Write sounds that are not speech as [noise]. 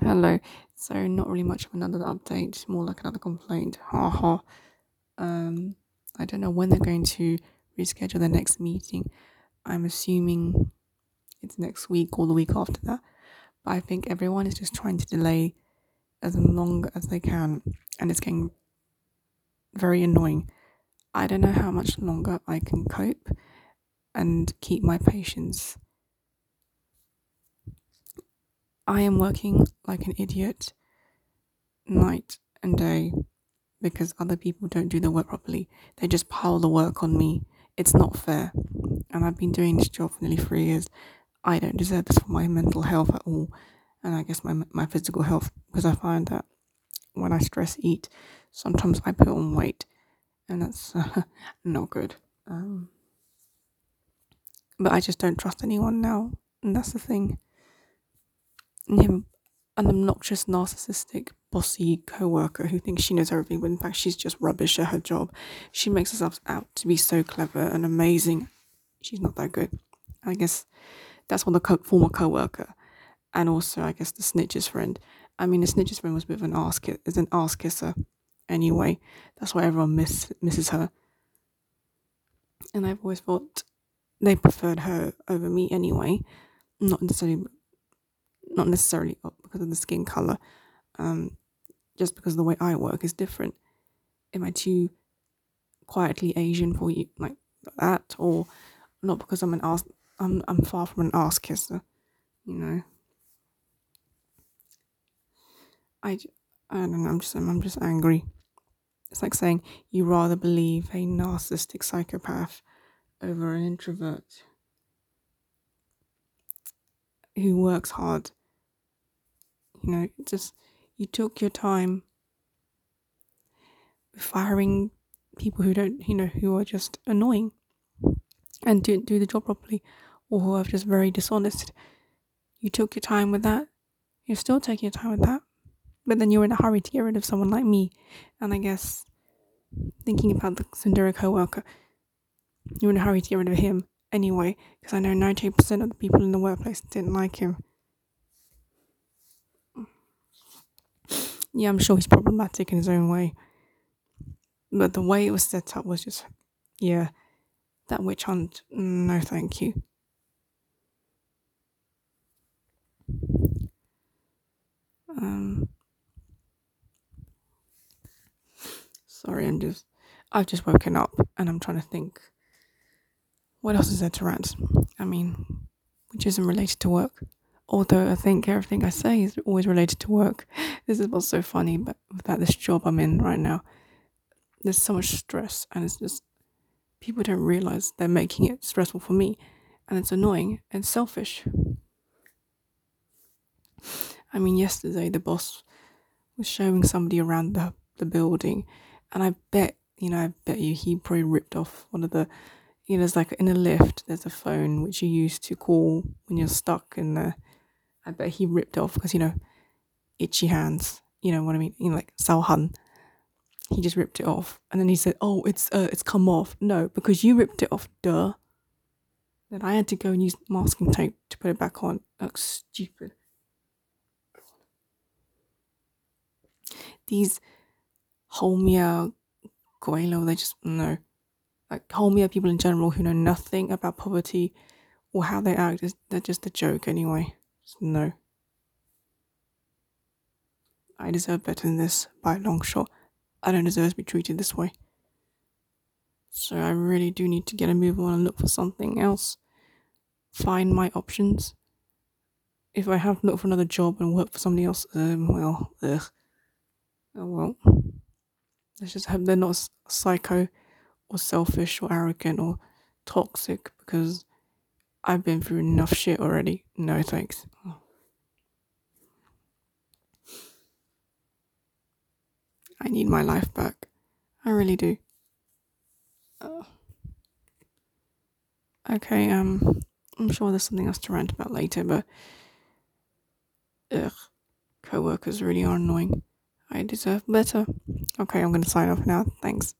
Hello. So not really much of another update, more like another complaint. Ha ha. Um, I don't know when they're going to reschedule the next meeting. I'm assuming it's next week or the week after that. But I think everyone is just trying to delay as long as they can, and it's getting very annoying. I don't know how much longer I can cope and keep my patience. I am working like an idiot night and day because other people don't do the work properly. They just pile the work on me. It's not fair. And I've been doing this job for nearly three years. I don't deserve this for my mental health at all. And I guess my, my physical health because I find that when I stress eat, sometimes I put on weight and that's uh, [laughs] not good. Um, but I just don't trust anyone now. And that's the thing. Him, an obnoxious, narcissistic, bossy co worker who thinks she knows everything, but in fact, she's just rubbish at her job. She makes herself out to be so clever and amazing. She's not that good. I guess that's what the co- former co worker and also, I guess, the snitch's friend. I mean, the snitch's friend was a bit of an ass, is an ass kisser anyway. That's why everyone miss, misses her. And I've always thought they preferred her over me anyway. Not necessarily not necessarily because of the skin color, um, just because the way I work is different. Am I too quietly Asian for you like that, or not because I'm an ass? I'm I'm far from an ass kisser, you know. I I don't know. I'm just I'm just angry. It's like saying you rather believe a narcissistic psychopath over an introvert who works hard you know, just you took your time firing people who don't, you know, who are just annoying and didn't do the job properly or who are just very dishonest. You took your time with that. You're still taking your time with that. But then you're in a hurry to get rid of someone like me. And I guess thinking about the Sundari co worker, you're in a hurry to get rid of him anyway, because I know 98% of the people in the workplace didn't like him. yeah, I'm sure he's problematic in his own way. But the way it was set up was just, yeah, that witch hunt, no thank you. Um, sorry, I'm just, I've just woken up and I'm trying to think what else is there to rant? I mean, which isn't related to work although I think everything I say is always related to work. [laughs] This is what's so funny but about this job I'm in right now. There's so much stress, and it's just people don't realize they're making it stressful for me, and it's annoying and selfish. I mean, yesterday the boss was showing somebody around the, the building, and I bet, you know, I bet you he probably ripped off one of the you know, there's like in a lift, there's a phone which you use to call when you're stuck in the I bet he ripped off because you know, itchy hands. You know what I mean? You know, like Salhan. He just ripped it off, and then he said, "Oh, it's uh, it's come off." No, because you ripped it off. Duh. Then I had to go and use masking tape to put it back on. That's stupid. These Homia Coelho, they just no. Like Homia people in general who know nothing about poverty or how they act is they're just a joke anyway. No. I deserve better than this by a long shot. I don't deserve to be treated this way. So I really do need to get a move on and look for something else. Find my options. If I have to look for another job and work for somebody else, um, well, ugh. Oh well. Let's just hope they're not psycho or selfish or arrogant or toxic because I've been through enough shit already. No thanks. I need my life back. I really do. Okay, um, I'm sure there's something else to rant about later, but ugh, co-workers really are annoying. I deserve better. Okay, I'm gonna sign off now. Thanks.